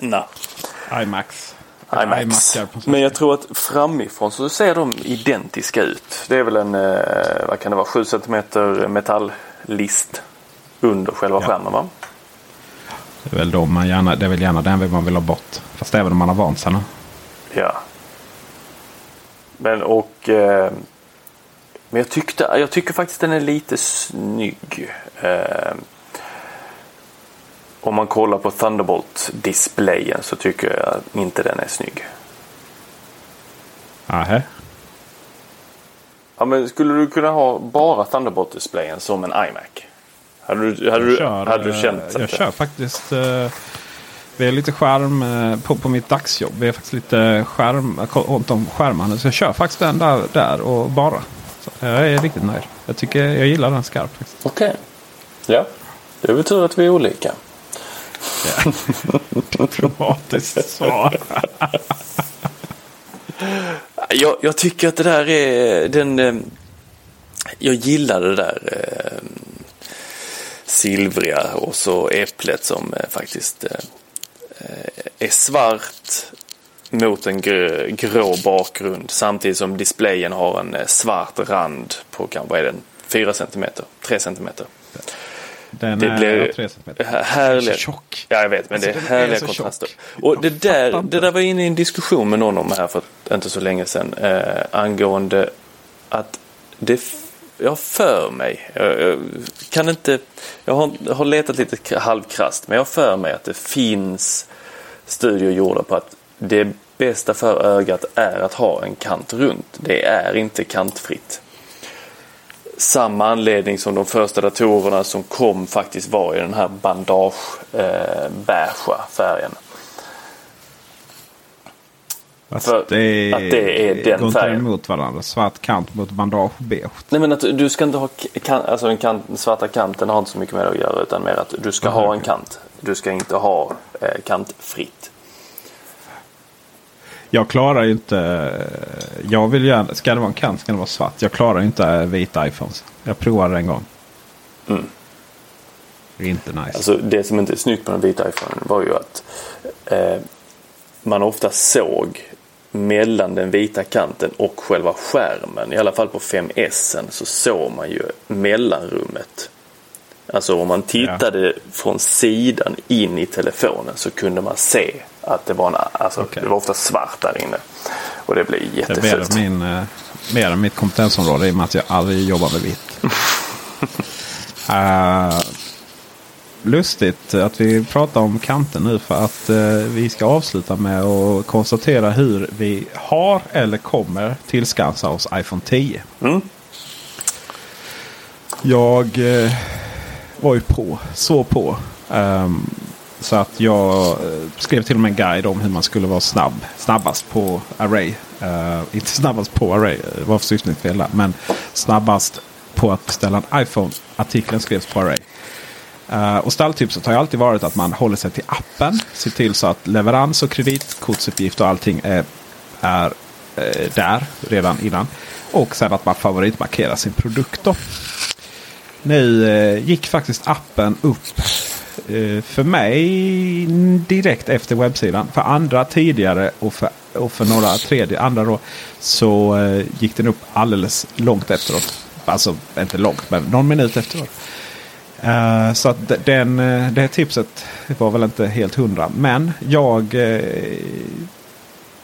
IMacs. iMacar på svenska. Men jag tror att framifrån så ser de identiska ut. Det är väl en, eh, vad kan det vara, 7 cm metalllist under själva Ja. skärmen va? Det är väl då man gärna, det är väl gärna den man vill ha bort. Fast även om man har vant sig. Ja. Men och... Eh, men jag, tyckte, jag tycker faktiskt den är lite snygg. Eh, om man kollar på Thunderbolt-displayen så tycker jag inte den är snygg. Aha. Ja, men skulle du kunna ha bara Thunderbolt-displayen som en iMac? Hade du, hade du, kör, hade du eh, känt Jag det- kör faktiskt. Eh, vi är lite skärm eh, på, på mitt dagsjobb. Vi är faktiskt lite skärm runt om skärmarna. Så jag kör faktiskt den där, där och bara. Så jag är riktigt nöjd. Jag tycker jag gillar den skarpt. Okej. Ja. Det är väl tur att vi är olika. Diplomatiskt svar. Jag, jag tycker att det där är den... eh, Jag gillar det där eh, silvriga och så äpplet som eh, faktiskt eh, är svart mot en grö, grå bakgrund samtidigt som displayen har en svart rand på kanske är den 4 cm, 3 cm. Den Det är blir härliga. Tjock. Ja, jag vet, men Alltså, det är är härliga så kontraster. tjock. Och det där, det där var inne i en diskussion med någon om här för inte så länge sedan. Eh, angående att det, jag har för mig, jag, jag kan inte, jag har, har letat lite halvkrasst, men jag har för mig att det finns studier gjorda på att det bästa för ögat är att ha en kant runt. Det är inte kantfritt samma anledning som de första datorerna som kom faktiskt var i den här bandage eh, färgen. Fast För att det, att det är den går färgen. emot varandra. Svart kant mot bandage beige. Nej men att du ska inte ha kan, alltså den, kant, den svarta kanten har inte så mycket med det att göra utan mer att du ska Aha, ha en kant. Du ska inte ha eh, kantfritt. Jag klarar ju inte... Jag vill gärna... Ska det vara en kant ska det vara svart. Jag klarar inte vita iPhones. Jag provade en gång. Mm. Det är inte nice. Alltså det som inte är snyggt med den vita iPhonen var ju att eh, man ofta såg mellan den vita kanten och själva skärmen. I alla fall på 5S så såg man ju mellanrummet. Alltså om man tittade från sidan in i telefonen så kunde man se att det var, en, alltså, Okej. det var ofta svart där inne. Och det blev det är mer jättefult. än, min, eh, mer än mitt kompetensområde i och med att jag aldrig jobbar med vitt. *laughs* Eh, lustigt att vi pratar om kanten nu för att eh, vi ska avsluta med att konstatera hur vi har eller kommer tillskansa oss iPhone 10. Mm. Jag eh, var ju på, så på. ehm, så att jag eh, skrev till och med en guide om hur man skulle vara snabb. Snabbast på Array. Uh, inte snabbast på Array, eh, det var försyftningsfel där. Men snabbast på att beställa en iPhone. Artikeln skrevs på Array. Uh, och stalltipset har ju alltid varit att man håller sig till appen. Ser till så att leverans och kreditkortsuppgift och allting är, är uh, där redan innan. Och sen att man favoritmarkerar sin produkt. Då. Nu uh, gick faktiskt appen upp för mig direkt efter webbsidan. För andra tidigare och för, och för några tredje andra då. Så gick den upp alldeles långt efteråt. Alltså inte långt men någon minut efteråt. Uh, så att den, det tipset var väl inte helt hundra. Men jag... Uh,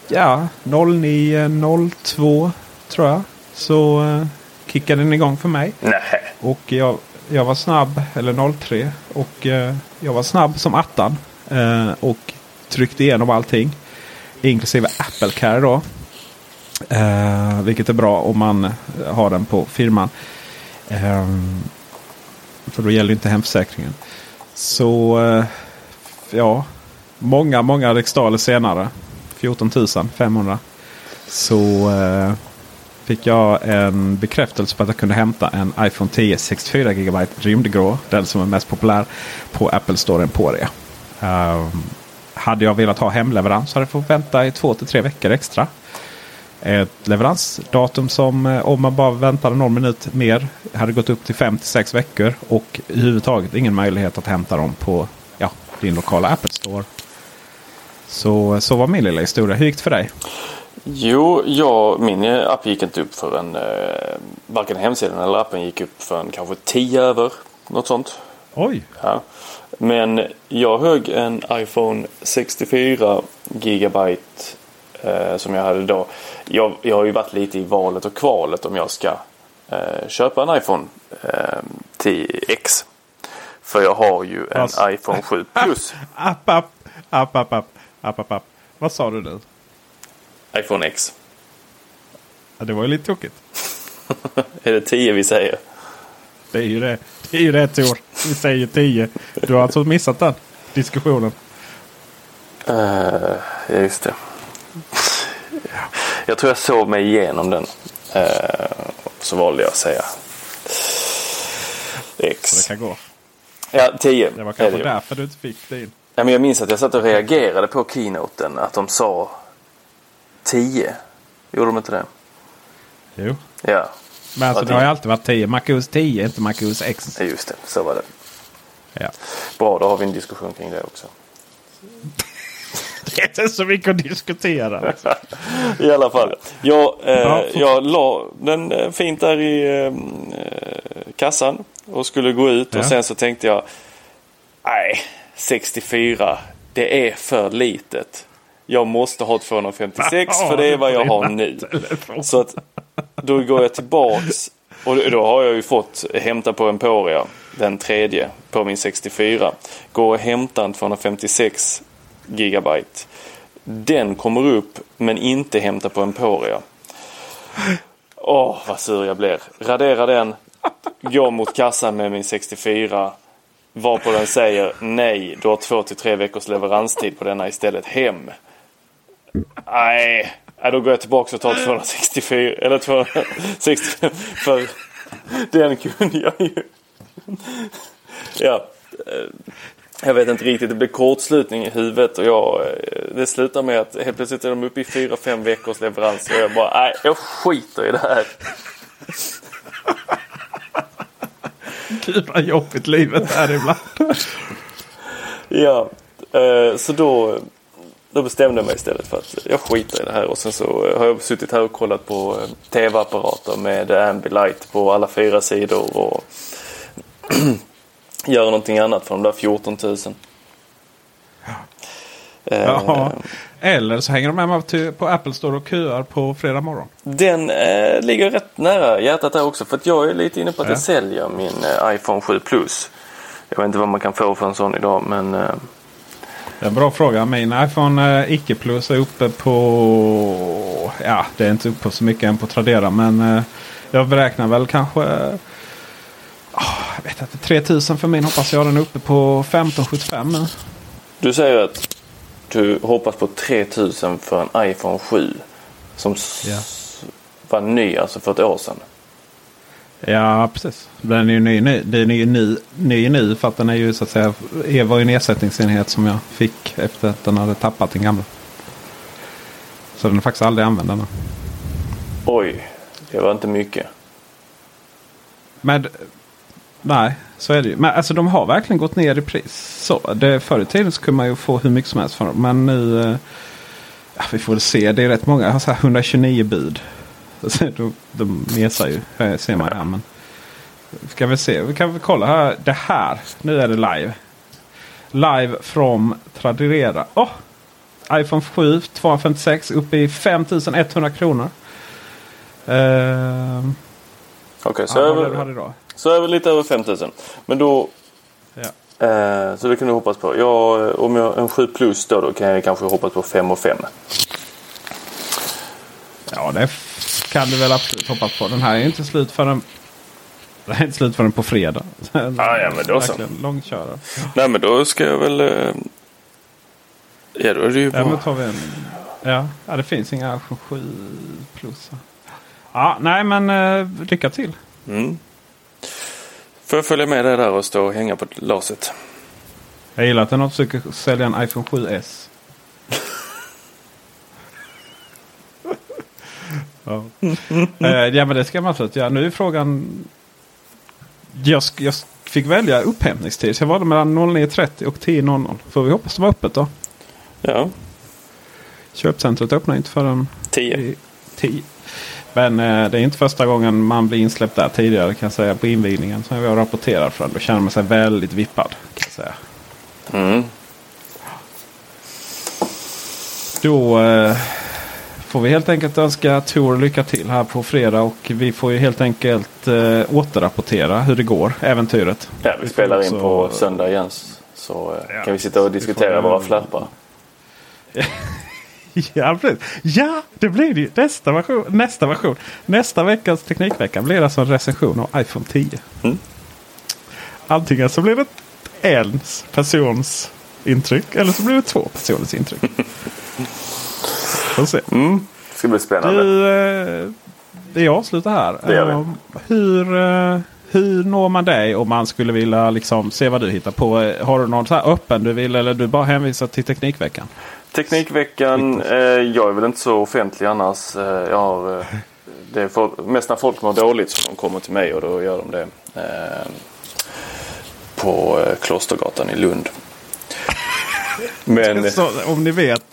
ja, 09.02 tror jag. Så uh, kickade den igång för mig. Nej. Och jag, jag var snabb, eller 03. Och eh, jag var snabb som attan. Eh, och tryckte igenom allting. Inklusive Apple Care då. Eh, vilket är bra om man har den på firman. För då gäller inte hemförsäkringen. Så eh, ja, många, många riksdaler senare. 14 500. Så eh, fick jag en bekräftelse på att jag kunde hämta en iPhone 10 64 GB rymdgrå. Den som är mest populär på Apple Store Emporia. Um, ehm, hade jag velat ha hemleverans hade jag fått vänta i två till tre veckor extra ett leveransdatum som eh, om man bara väntade någon minut mer hade gått upp till 5 6 veckor. Och överhuvudtaget ingen möjlighet att hämta dem på ja, din lokala Apple Store. Så, så var min lilla historia. Hur gick det för dig? Jo, ja, min app gick inte upp förrän eh, varken hemsidan eller appen gick upp förrän kanske 10 över. Något sånt. Oj! Ja. Men jag högg en iPhone 64 gigabyte eh, som jag hade då. Jag, jag har ju varit lite i valet och kvalet om jag ska eh, köpa en iPhone eh, 10X. För jag har ju en alltså, iPhone 7 Plus. App, *laughs* app, app, app, app, app, app, app. Vad sa du nu? iPhone X. Ja, det var ju lite tokigt. *laughs* är det 10 vi säger? Det är ju det. Det är ju rätt år. Vi säger 10. Du har alltså missat den diskussionen. Uh, ja, just det. *laughs* Jag tror jag sov mig igenom den. Uh, så valde jag att säga X. det kan gå. Ja, 10. Det var kanske det därför du inte fick din. Ja, men jag minns att jag satt och reagerade på keynoten. Att de sa 10. Gjorde de inte det? Jo. Ja. Men alltså det har ju alltid varit 10. MacOS 10, inte MacOS X. Just det. Så var det. Ja. Bra, då har vi en diskussion kring det också. *laughs* det är inte så mycket att diskutera. *laughs* I alla fall. Jag, eh, jag la den eh, fint där i eh, kassan och skulle gå ut ja. och sen så tänkte jag Nej, 64 det är för litet. Jag måste ha 256 *laughs* för det är vad jag har nu. Så att då går jag tillbaks och då har jag ju fått hämta på Emporia den tredje på min 64. Går och hämtar en 256 gigabyte. Den kommer upp men inte hämtar på Emporia. Åh, oh, vad sur jag blir. Radera den. Går mot kassan med min 64. Varpå den säger nej, du har två till tre veckors leveranstid på denna istället. Hem. Nej, då går jag tillbaka och tar 264 eller 265 för den kunde jag ju. Ja, jag vet inte riktigt, det blev kortslutning i huvudet och jag, eh, det slutar med att helt plötsligt är de uppe i fyra fem veckors leverans och jag bara, nej jag skiter i det här. Gud vad jobbigt livet är ibland. ja, eh, så då, då bestämde jag mig istället för att jag skiter i det här och sen så har jag suttit här och kollat på eh, tv-apparater med Ambilight på alla fyra sidor och *clears throat* göra någonting annat för de där 14 000. Ja. eller så hänger de med på Apple Store och köar på fredag morgon. Den eh, ligger rätt nära hjärtat där också. För att jag är lite inne på att ja. jag säljer min eh, iPhone 7 Plus. Jag vet inte vad man kan få för en sån idag men... En bra fråga. Min iPhone eh, Icke Plus är uppe på... Ja, det är inte uppe på så mycket än på Tradera. Men eh, jag beräknar väl kanske Oh, jag vet inte, 3000 för min hoppas jag. Den är uppe på 1575 nu. Du säger att du hoppas på 3000 för en iPhone 7. Som s- var ny alltså för ett år sedan. Ja, precis. Den är ju ny, ny, den är ju ny, ny nu för att den är ju så att säga. Det var ju en ersättningsenhet som jag fick efter att den hade tappat den gamla. Så den är faktiskt aldrig använd ännu. Oj, det var inte mycket. Men nej, så är det ju. Men alltså de har verkligen gått ner i pris. Så, det, förr i tiden så kunde man ju få hur mycket som helst för dem. Men nu, eh, ja, vi får väl se. Det är rätt många. Jag har så här 129 bud. Så De, de mesar ju, ser man här. Men ska vi se, vi kan väl kolla här. Det här, nu är det live. Live från Tradera. Åh! iPhone 7 256 uppe i 5100 kronor. Uh, Okej, så, ja, är hade idag. så är vi lite över 5000. Men då... Ja. Eh, så det kan du hoppas på. Jag, om jag en 7 plus då, då kan jag kanske hoppas på 5 och 5. Ja, det f- kan du väl absolut hoppas på. Den här är inte slut förrän, den är inte slut förrän på fredag. Ah, ja, men då så. Långkörare. Nej men då ska jag väl... Eh, ja då är det ju Ja, men bra. tar vi en. Ja, ja, det finns inga iPhone 7 plus. Ja, nej men eh, lycka till. Mm. Får jag följa med dig där och stå och hänga på laset? Jag gillar att den försöker sälja en iPhone 7S. Ja. Eh, ja men det ska man absolut göra. Nu är frågan. Jag, jag fick välja upphämtningstid. Så jag valde mellan 09.30 och 10.00. Får vi hoppas det var öppet då. Ja, Köpcentret öppnar inte förrän 10. i 10. Men eh, det är inte första gången man blir insläppt där tidigare kan jag säga på invigningen. Som jag rapporterar från. Då känner man sig väldigt vippad. Kan säga. Mm. Då eh, får vi helt enkelt önska Tor lycka till här på fredag. Och vi får ju helt enkelt eh, återrapportera hur det går. Äventyret. Ja, vi spelar in också- på söndag igen. Så eh, Ja, kan vi sitta och diskutera våra flappar. *laughs* Ja, precis. Ja, det blir det ju. Nästa version. Nästa version. Nästa veckas Teknikvecka blir alltså en recension av iPhone 10. Mm. Antingen så blir det en persons intryck. Eller så blir det två personers intryck. *laughs* Får se. Mm. Det ska bli spännande. Du, eh, det avslutar här. Det gör vi. Eh, Hur, eh, hur når man dig om man skulle vilja liksom se vad du hittar på? Har du någon så här öppen du vill eller du bara hänvisar till Teknikveckan? Teknikveckan, eh, jag är väl inte så offentlig annars. Jag har, det är folk, mest när folk mår dåligt som de kommer till mig och då gör de det eh, på Klostergatan i Lund. Men Så, om ni vet.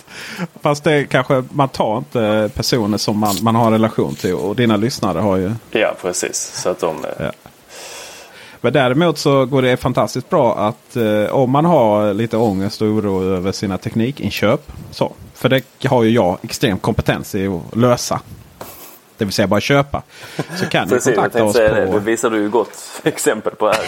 Fast det kanske, man tar inte personer som man, man har relation till. Och dina lyssnare har ju. ja, precis. Så att de, eh, Ja. Men däremot så går det fantastiskt bra att eh, om man har lite ångest och oro över sina teknikinköp. Så, för det har ju jag extrem kompetens i att lösa. Det vill säga bara köpa. Så kan ni precis, jag kontakta oss säga det. på... Det visar du ju gott *laughs* exempel på här.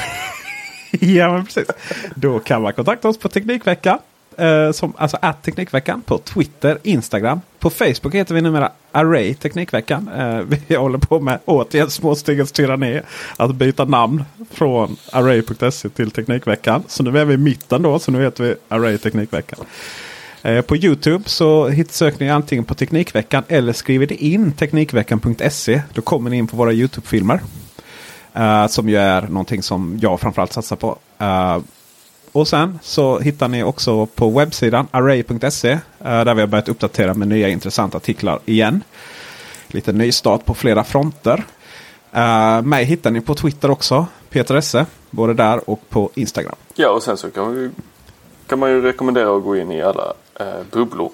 *laughs* ja men precis. Då kan man kontakta oss på Teknikveckan. Eh, som, alltså att Teknikveckan på Twitter, Instagram. På Facebook heter vi numera Array Teknikveckan. Eh, *laughs* vi håller på med återigen småstegens tyranni. Att byta namn från Array.se till Teknikveckan. Så nu är vi i mitten då. Så nu heter vi Array Teknikveckan. Eh, På Youtube så söker ni antingen på Teknikveckan eller skriver det in Teknikveckan.se. Då kommer ni in på våra Youtube-filmer. Uh, som ju är någonting som jag framförallt satsar på. Uh, och sen så hittar ni också på webbsidan array.se. eh, där vi har börjat uppdatera med nya intressanta artiklar igen. Lite nystart på flera fronter. Uh, mig hittar ni på Twitter också. Peter Esse. Både där och på Instagram. Ja, och sen så kan, vi, kan man ju rekommendera att gå in i alla eh, bubblor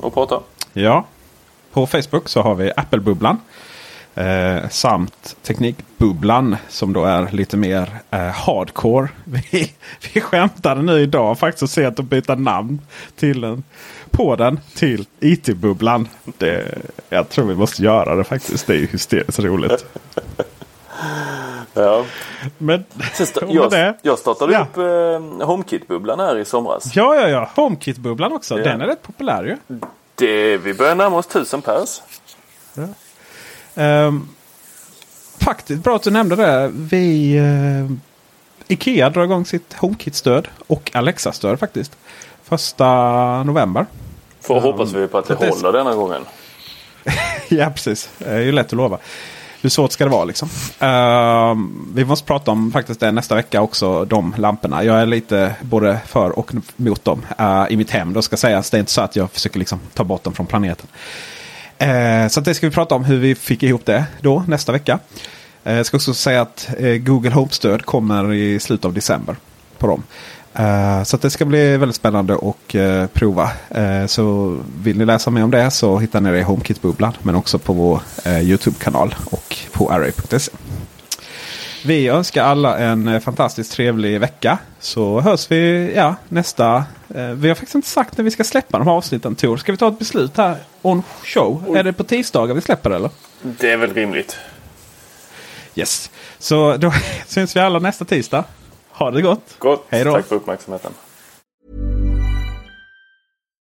och prata. Ja. På Facebook så har vi Apple-bubblan. Eh, samt Teknikbubblan som då är lite mer eh, hardcore. *laughs* Vi, vi skämtade nu idag faktiskt att se att de byta namn till den, på den till IT-bubblan. Det, jag tror vi måste göra det faktiskt. Det är ju hysteriskt roligt. *laughs* Ja. Men sta- *laughs* och med det, jag, jag startade Ja. upp eh, HomeKit-bubblan här i somras. ja, ja, ja. HomeKit-bubblan också. Ja. Den är rätt populär ju. Det, vi börjar närma oss tusen pers. Ehm, faktiskt bra att du nämnde det. Vi, eh, Ikea drar igång sitt HomeKit-stöd och Alexa-stöd faktiskt. Första november. Får hoppas vi på att det det- håller denna gången. *laughs* ja, precis. Det är ju lätt att lova. Hur svårt ska det vara liksom? Ehm, vi måste prata om faktiskt det nästa vecka också. De lamporna. Jag är lite både för och mot dem eh, i mitt hem. Då ska sägas. Det är inte så att jag försöker liksom ta bort dem från planeten. Eh, så att det ska vi prata om hur vi fick ihop det då nästa vecka. Eh, jag ska också säga att eh, Google Home-stöd kommer i slutet av december på dem. Eh, så att det ska bli väldigt spännande att eh, prova. Eh, så vill ni läsa mer om det så hittar ni det i HomeKit-bubblan. Men också på vår eh, YouTube-kanal och på array.se. Vi önskar alla en eh, fantastiskt trevlig vecka. Så hörs vi ja, nästa. Eh, vi har faktiskt inte sagt när vi ska släppa de här avsnitten Tor. Ska vi ta ett beslut här on show? Är det på tisdagar vi släpper eller? Det är väl rimligt. Yes. Så då *laughs* syns vi alla nästa tisdag. Ha det gott. Gott. Hej då. Tack för uppmärksamheten.